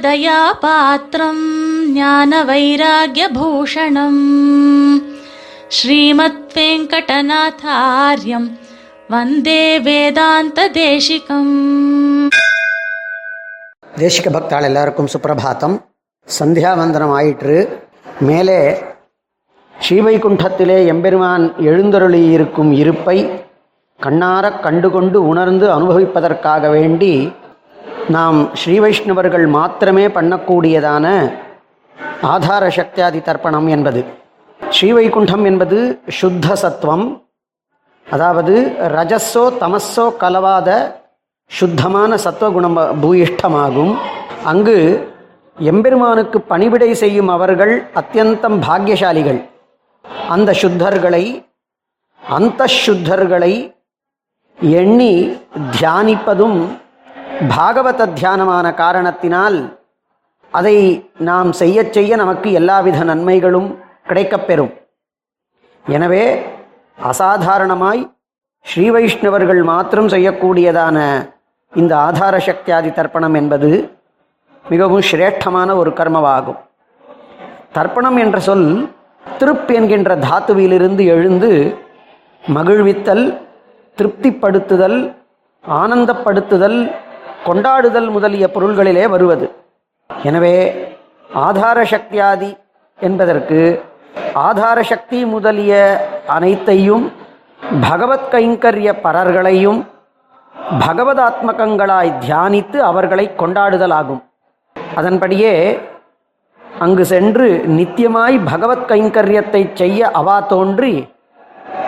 ராமானுஜதயாபாத்திரம் ஞான வைராகியபூஷணம் ஸ்ரீமத் வெங்கடநாதாரியம் வந்தே வேதாந்த தேசிகம் தேசிக பக்தாள் எல்லாருக்கும் சுப்பிரபாத்தம் சந்தியாவந்தனம் ஆயிற்று மேலே ஸ்ரீவைகுண்டத்திலே எம்பெருமான் எழுந்தருளி இருக்கும் இருப்பை கண்ணாரக் கண்டுகொண்டு உணர்ந்து அனுபவிப்பதற்காக வேண்டி நாம் ஸ்ரீ வைஷ்ணவர்கள் மாத்திரமே பண்ணக்கூடியதான ஆதார சக்தியாதி தர்ப்பணம் என்பது. ஸ்ரீவைகுண்டம் என்பது சுத்த சத்துவம் அதாவது ரஜஸோ தமஸோ கலவாத சுத்தமான சத்துவகுணம் பூயிஷ்டமாகும். அங்கு எம்பெருமானுக்கு பணிவிடை செய்யும் அவர்கள் அத்தியந்தம் பாக்கியசாலிகள் அந்த சுத்தர்களை அந்த சுத்தர்களை எண்ணி தியானிப்பதும் பாகவத தியானமான காரணத்தினால் அதை நாம் செய்ய செய்ய நமக்கு எல்லாவித நன்மைகளும் கிடைக்கப்பெறும். எனவே அசாதாரணமாய் ஸ்ரீ வைஷ்ணவர்கள் மாத்திரம் செய்யக்கூடியதான இந்த ஆதார சக்தியாதி தர்ப்பணம் என்பது மிகவும் சிரேஷ்டமான ஒரு கர்மமாகும். தர்ப்பணம் என்ற சொல் திருப் என்கின்ற தாத்துவிலிருந்து எழுந்து மகிழ்வித்தல் திருப்திப்படுத்துதல் ஆனந்தப்படுத்துதல் கொண்டாடுதல் முதலிய பொருள்களிலே வருவது. எனவே ஆதார சக்தியாதி என்பதற்கு ஆதார சக்தி முதலிய அனைத்தையும் பகவத் கைங்கரிய பரர்களையும் பகவதாத்மகங்களாய் தியானித்து அவர்களை கொண்டாடுதலாகும். அதன்படியே அங்கு சென்று நித்தியமாய் பகவத் கைங்கரியத்தை செய்ய அவா தோன்றி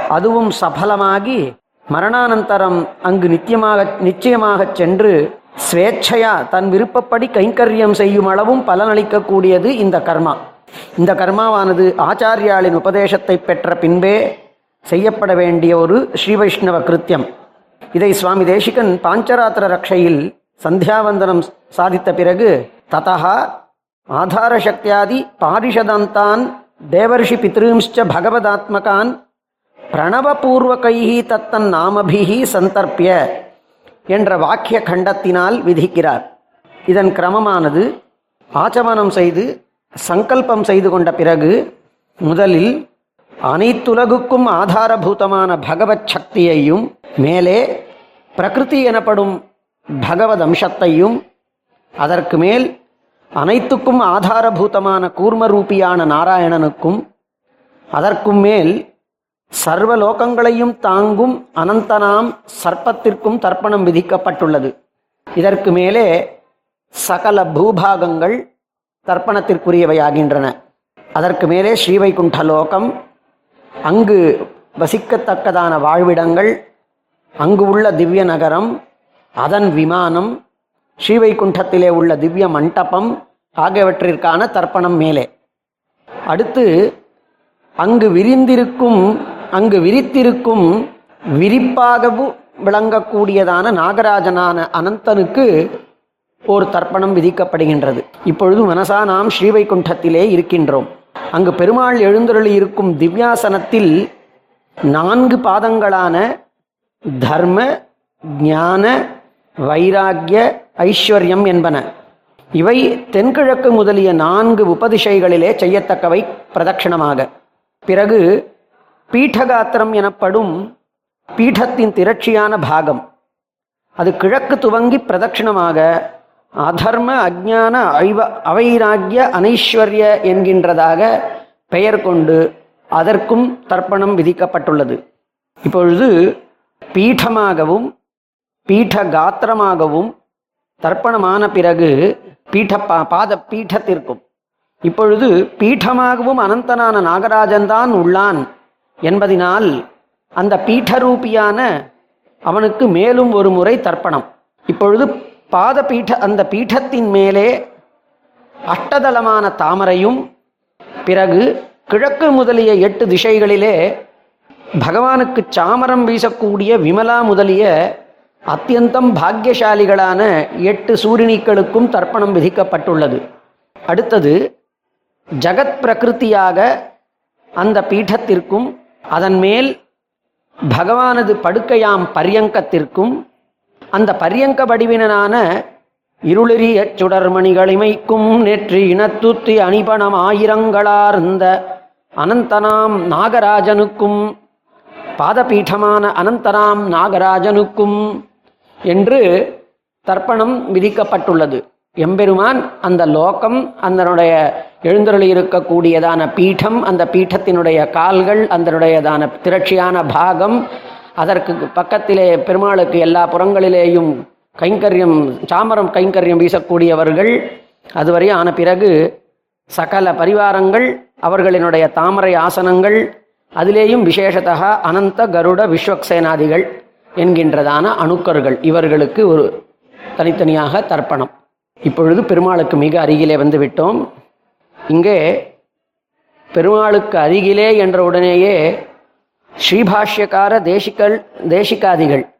அதுவும் சபலமாகி மரணானந்தரம் அங்கு நித்தியமாக நிச்சயமாகச் சென்று ஸ்வேச்சையா தன் விருப்பப்படி கைங்கரியம் செய்யும் அளவும் பலனளிக்கக்கூடியது இந்த கர்மா. இந்த கர்மாவானது ஆச்சாரியாளின் உபதேசத்தை பெற்ற பின்பே செய்யப்பட வேண்டிய ஒரு ஸ்ரீ வைஷ்ணவ கிருத்தியம். இதை சுவாமி தேசிகன் பாஞ்சராத்திர ரக்ஷையில் சந்தியாவந்தனம் சாதித்த பிறகு ததா ஆதார சக்தியாதி பாரிஷதந்தான் தேவர்ஷி பித்ரும்ச்ச பகவதாத்மகான் பிரணவபூர்வகைஹி தத்தன் நாமபிஹி சந்தர்ப்பிய. என்ற வாக்கிய கண்டத்தினால் விதிக்கிறார். இதன் கிரமமானது ஆச்சமனம் செய்து சங்கல்பம் செய்து கொண்ட பிறகு முதலில் அனைத்துலகுக்கும் ஆதாரபூதமான பகவத் சக்தியையும் மேலே பிரகிருதி எனப்படும் பகவத் அம்சத்தையும் அதற்கு மேல் அனைத்துக்கும் ஆதாரபூதமான கூர்மரூபியான நாராயணனுக்கும் அதற்கும் மேல் சர்வ லோகங்களையும் தாங்கும் அனந்தனாம் சர்ப்பத்திற்கும் தர்ப்பணம் விதிக்கப்பட்டுள்ளது. இதற்கு மேலே சகல பூபாகங்கள் தர்ப்பணத்திற்குரியவையாகின்றன. அதற்கு மேலே ஸ்ரீவைகுண்ட லோகம் அங்கு வசிக்கத்தக்கதான வாழ்விடங்கள் அங்கு உள்ள திவ்ய நகரம் அதன் விமானம் ஸ்ரீவைகுண்டத்திலே உள்ள திவ்ய மண்டபம் ஆகியவற்றிற்கான தர்ப்பணம் மேலே. அடுத்து அங்கு விரிந்திருக்கும் அங்கு விரித்திருக்கும் விரிப்பாகவும் விளங்கக்கூடியதான நாகராஜனான அனந்தனுக்கு ஒரு தர்ப்பணம் விதிக்கப்படுகின்றது. இப்பொழுது மனசா நாம் ஸ்ரீவைகுண்டத்திலே இருக்கின்றோம். அங்கு பெருமாள் எழுந்தருளி இருக்கும் திவ்யாசனத்தில் நான்கு பாதங்களான தர்ம ஞான வைராகிய ஐஸ்வர்யம் என்பன. இவை தென்கிழக்கு முதலிய நான்கு உபதிசைகளிலே செய்யத்தக்கவை பிரதட்சிணமாக. பிறகு பீட்டகாத்திரம் எனப்படும் பீഠத்தின் திரட்சியான பாகம். அது கிழக்கு துவங்கி பிரதட்சிணமாக அதர்ம அஜான ஐவ அவைராகிய அனைஸ்வர்ய என்கின்றதாக பெயர் கொண்டு அதற்கும் தர்ப்பணம் விதிக்கப்பட்டுள்ளது. இப்பொழுது பீఠமாகவும் பீಠ காத்திரமாகவும் தர்ப்பணமான பிறகு பீಠ பா பாத பீఠத்திற்கும் இப்பொழுது பீఠமாகவும் அனந்தனான நாகராஜன்தான் உள்ளான். என்பதினால் அந்த பீட்டரூபியான அவனுக்கு மேலும் ஒரு முறை தர்ப்பணம். இப்பொழுது பாத பீட்ட அந்த பீட்டத்தின் மேலே அட்டதளமான தாமரையும் பிறகு கிழக்கு முதலிய எட்டு திசைகளிலே பகவானுக்கு சாமரம் வீசக்கூடிய விமலா முதலிய அத்தியந்தம் பாக்கியசாலிகளான எட்டு சூரிணிக்களுக்கும் தர்ப்பணம் விதிக்கப்பட்டுள்ளது. அடுத்தது ஜகத் பிரகிருத்தியாக அந்த பீഠத்திற்கும் அதன் மேல் பகவானது படுக்கையாம் பரியங்கத்திற்கும் அந்த பரியங்க வடிவினனான இருளிரிய சுடர்மணிகளிமைக்கும் நேற்று இனத்துத்தி அணிபணம் ஆயிரங்களார்ந்த அனந்தனாம் நாகராஜனுக்கும் பாதபீഠமான அனந்தனாம் நாகராஜனுக்கும் என்று தர்ப்பணம் விதிக்கப்பட்டுள்ளது. எம்பெருமான் அந்த லோகம் அதனுடைய எழுந்தருளி இருக்கக்கூடியதான பீഠம் அந்த பீഠத்தினுடைய கால்கள் அதனுடையதான திரட்சியான பாகம் அதற்கு பக்கத்திலே பெருமாளுக்கு எல்லா புறங்களிலேயும் கைங்கரியம் சாமரம் கைங்கரியம் வீசக்கூடியவர்கள். அதுவரை ஆன பிறகு சகல பரிவாரங்கள் அவர்களினுடைய தாமரை ஆசனங்கள் அதிலேயும் விசேஷத்தக அனந்த கருட விஸ்வக்சேனாதிகள் என்கின்றதான அணுக்கர்கள். இவர்களுக்கு ஒரு தனித்தனியாக தர்ப்பணம். இப்பொழுது பெருமாளுக்கு மிக அருகிலே வந்து விட்டோம் இங்கே பெருமாளுக்கு அருகிலே என்ற உடனேயே ஸ்ரீபாஷ்யக்கார தேசிகள் தேசிகாதிகள்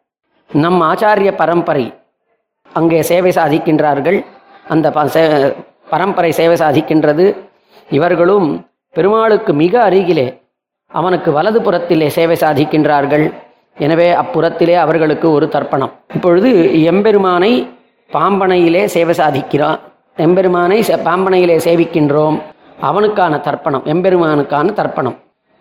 நம் ஆச்சாரிய பரம்பரை அங்கே சேவை சாதிக்கின்றார்கள். அந்த ப- சே- பரம்பரை சேவை சாதிக்கின்றது. இவர்களும் பெருமாளுக்கு மிக அருகிலே அவனுக்கு வலது புறத்திலே சேவை சாதிக்கின்றார்கள். எனவே அப்புறத்திலே அவர்களுக்கு ஒரு தர்ப்பணம். இப்பொழுது எம்பெருமானை பாம்பனையிலே சேவை சாதிக்கிறான். எம்பெருமானை சே- பாம்பனையிலே சேவிக்கின்றோம். அவனுக்கான தர்ப்பணம் எம்பெருமானுக்கான தர்ப்பணம்.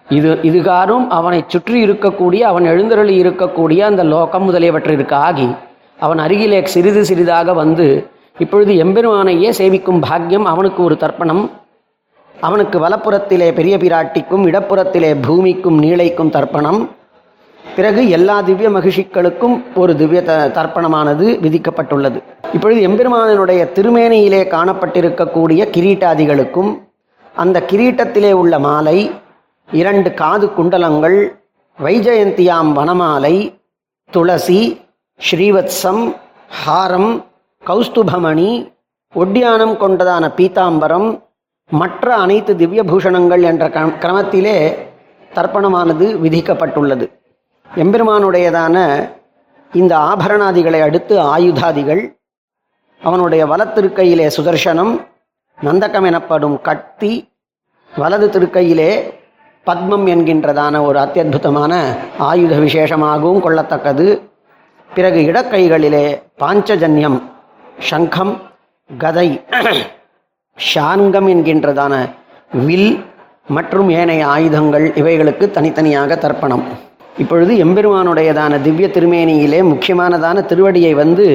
இது இதுகாரும் அவனை சுற்றி இருக்கக்கூடிய அவன் எழுந்தருளி இருக்கக்கூடிய அந்த லோகம் முதலியவற்றிற்கு ஆகி அவன் அருகிலே சிறிது சிறிதாக வந்து இப்பொழுது எம்பெருமானையே சேவிக்கும் பாக்கியம் அவனுக்கு ஒரு தர்ப்பணம். அவனுக்கு வலப்புறத்திலே பெரிய பிராட்டிக்கும் இடப்புறத்திலே பூமிக்கும் நீளைக்கும் தர்ப்பணம். பிறகு எல்லா திவ்ய மகிஷிக்களுக்கும் ஒரு திவ்ய த தர்ப்பணமானது விதிக்கப்பட்டுள்ளது. இப்பொழுது எம்பெருமானனுடைய திருமேனியிலே காணப்பட்டிருக்கக்கூடிய கிரீட்டாதிகளுக்கும் அந்த கிரீட்டத்திலே உள்ள மாலை இரண்டு காது குண்டலங்கள் வைஜெயந்தியாம் வனமாலை துளசி ஸ்ரீவத்சம் ஹாரம் கௌஸ்துபமணி ஒட்டியானம் கொண்டதான பீதாம்பரம் மற்ற அனைத்து திவ்ய பூஷணங்கள் என்ற கிரமத்திலே தர்ப்பணமானது விதிக்கப்பட்டுள்ளது. எம்பெருமானுடையதான இந்த ஆபரணாதிகளை அடுத்து ஆயுதாதிகள் அவனுடைய வலத்திருக்கையிலே சுதர்சனம் நந்தகம் எனப்படும் கத்தி வலது திருக்கையிலே பத்மம் என்கின்றதான ஒரு அத்தியுதமான ஆயுத விசேஷமாகவும் கொள்ளத்தக்கது. பிறகு இடக்கைகளிலே பாஞ்சஜன்யம் சங்கம் கதை ஷான்கம் என்கின்றதான வில் மற்றும் ஏனைய ஆயுதங்கள் இவைகளுக்கு தனித்தனியாக தர்ப்பணம். இப்பொழுது எம்பெருமானுடையதான திவ்ய திருமேனியிலே முக்கியமானதான திருவடியை வந்து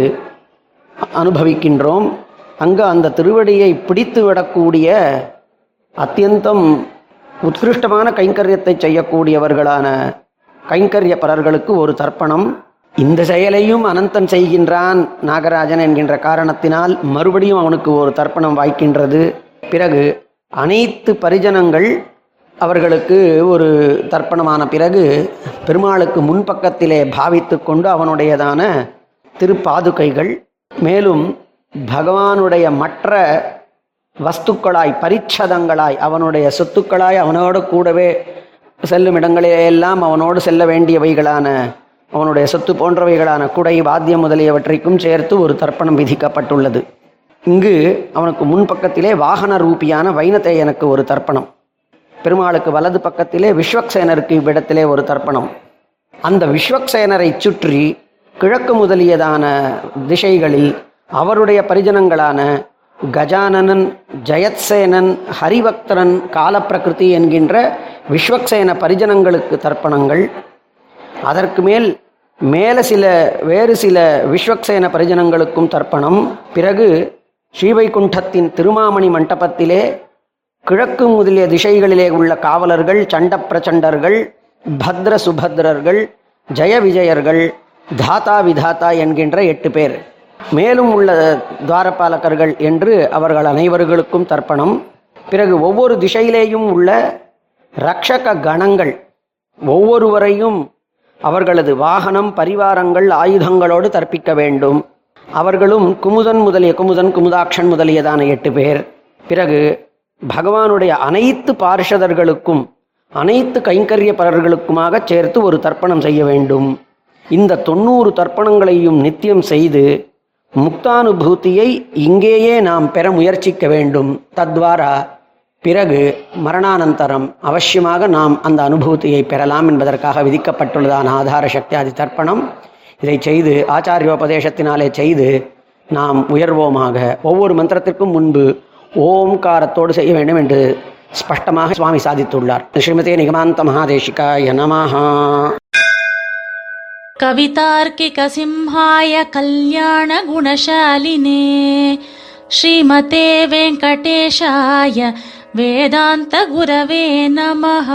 அனுபவிக்கின்றோம். அங்கு அந்த திருவடியை பிடித்து விடக்கூடிய அத்தியந்தம் உத்கிருஷ்டமான கைங்கரியத்தை செய்யக்கூடியவர்களான கைங்கரிய பரர்களுக்கு ஒரு தர்ப்பணம். இந்த செயலையும் அனந்தன் செய்கின்றான் நாகராஜன் என்கின்ற காரணத்தினால் மறுபடியும் அவனுக்கு ஒரு தர்ப்பணம் வாய்க்கின்றது. பிறகு அனைத்து பரிஜனங்கள் அவர்களுக்கு ஒரு தர்ப்பணமான பிறகு பெருமாளுக்கு முன்பக்கத்திலே பாவித்து கொண்டு அவனுடையதான திருப்பாதுகைகள் மேலும் பகவானுடைய மற்ற வஸ்துக்களாய் பரிச்சதங்களாய் அவனுடைய சொத்துக்களாய் அவனோடு கூடவே செல்லும் இடங்களிலெல்லாம் அவனோடு செல்ல வேண்டியவைகளான அவனுடைய சொத்து போன்றவைகளான குடை வாத்தியம் முதலியவற்றைக்கும் சேர்த்து ஒரு தர்ப்பணம் விதிக்கப்பட்டுள்ளது. இங்கு அவனுக்கு முன்பக்கத்திலே வாகன ரூபியான வைனதேயனுக்கு ஒரு தர்ப்பணம். பெருமாளுக்கு வலது பக்கத்திலே விஸ்வக்சேனருக்கு இவ்விடத்திலே ஒரு தர்ப்பணம். அந்த விஸ்வக்சேனரை சுற்றி கிழக்கு முதலியதான திசைகளில் அவருடைய பரிஜனங்களான கஜானனன் ஜெயத்சேனன் ஹரிபக்தரன் காலப்பிரகிருதி என்கின்ற விஸ்வக்சேன பரிஜனங்களுக்கு தர்ப்பணங்கள். அதற்கு மேல் மேலே சில வேறு சில விஸ்வக்சேன பரிஜனங்களுக்கும் தர்ப்பணம். பிறகு ஸ்ரீவைகுண்டத்தின் திருமாமணி மண்டபத்திலே கிழக்கு முதலிய திசைகளிலே உள்ள காவலர்கள் சண்ட பிரச்சண்டர்கள் பத்ர சுபத்ரர்கள் ஜெய விஜயர்கள் தாத்தா விதாத்தா என்கின்ற எட்டு பேர். மேலும் உள்ள துவாரபாலகர்கள் என்று அவர்கள் அனைவர்களுக்கும் தர்ப்பணம். பிறகு ஒவ்வொரு திசையிலேயும் உள்ள ரக்ஷக கணங்கள். ஒவ்வொருவரையும் அவர்களது வாகனம் பரிவாரங்கள் ஆயுதங்களோடு தற்பிக்க வேண்டும். அவர்களும் குமுதன் முதலிய குமுதன் குமுதாக்ஷன் முதலியதான எட்டு பேர். பிறகு பகவானுடைய அனைத்து பார்ஷதர்களுக்கும் அனைத்து கைங்கரிய பரர்களுக்குமாக சேர்த்து ஒரு தர்ப்பணம் செய்ய வேண்டும். இந்த தொண்ணூறு தர்ப்பணங்களையும் நித்தியம் செய்து முக்தானுபூதியை இங்கேயே நாம் பெற முயற்சிக்க வேண்டும். தத்வாரா பிறகு மரணானந்தரம் அவசியமாக நாம் அந்த அனுபூத்தியை பெறலாம் என்பதற்காக விதிக்கப்பட்டுள்ளதான ஆதார சக்தியாதி தர்ப்பணம். இதை செய்து ஆச்சாரியோபதேசத்தினாலே செய்து நாம் உயர்வோமாக ஒவ்வொரு மந்திரத்திற்கும் முன்பு ஓம்காரத்தோடு செய்ய வேண்டும் என்று ஸ்பஷ்டமாக சுவாமி சாதித்துள்ளார் ஸ்ரீமதே நிகமாந்த மகாதேசிகாய நமஹா कवितार्किकसिंहाय कल्याणगुणशालिने श्रीमते वेङ्कटेशाय वेदान्तगुरवे नमः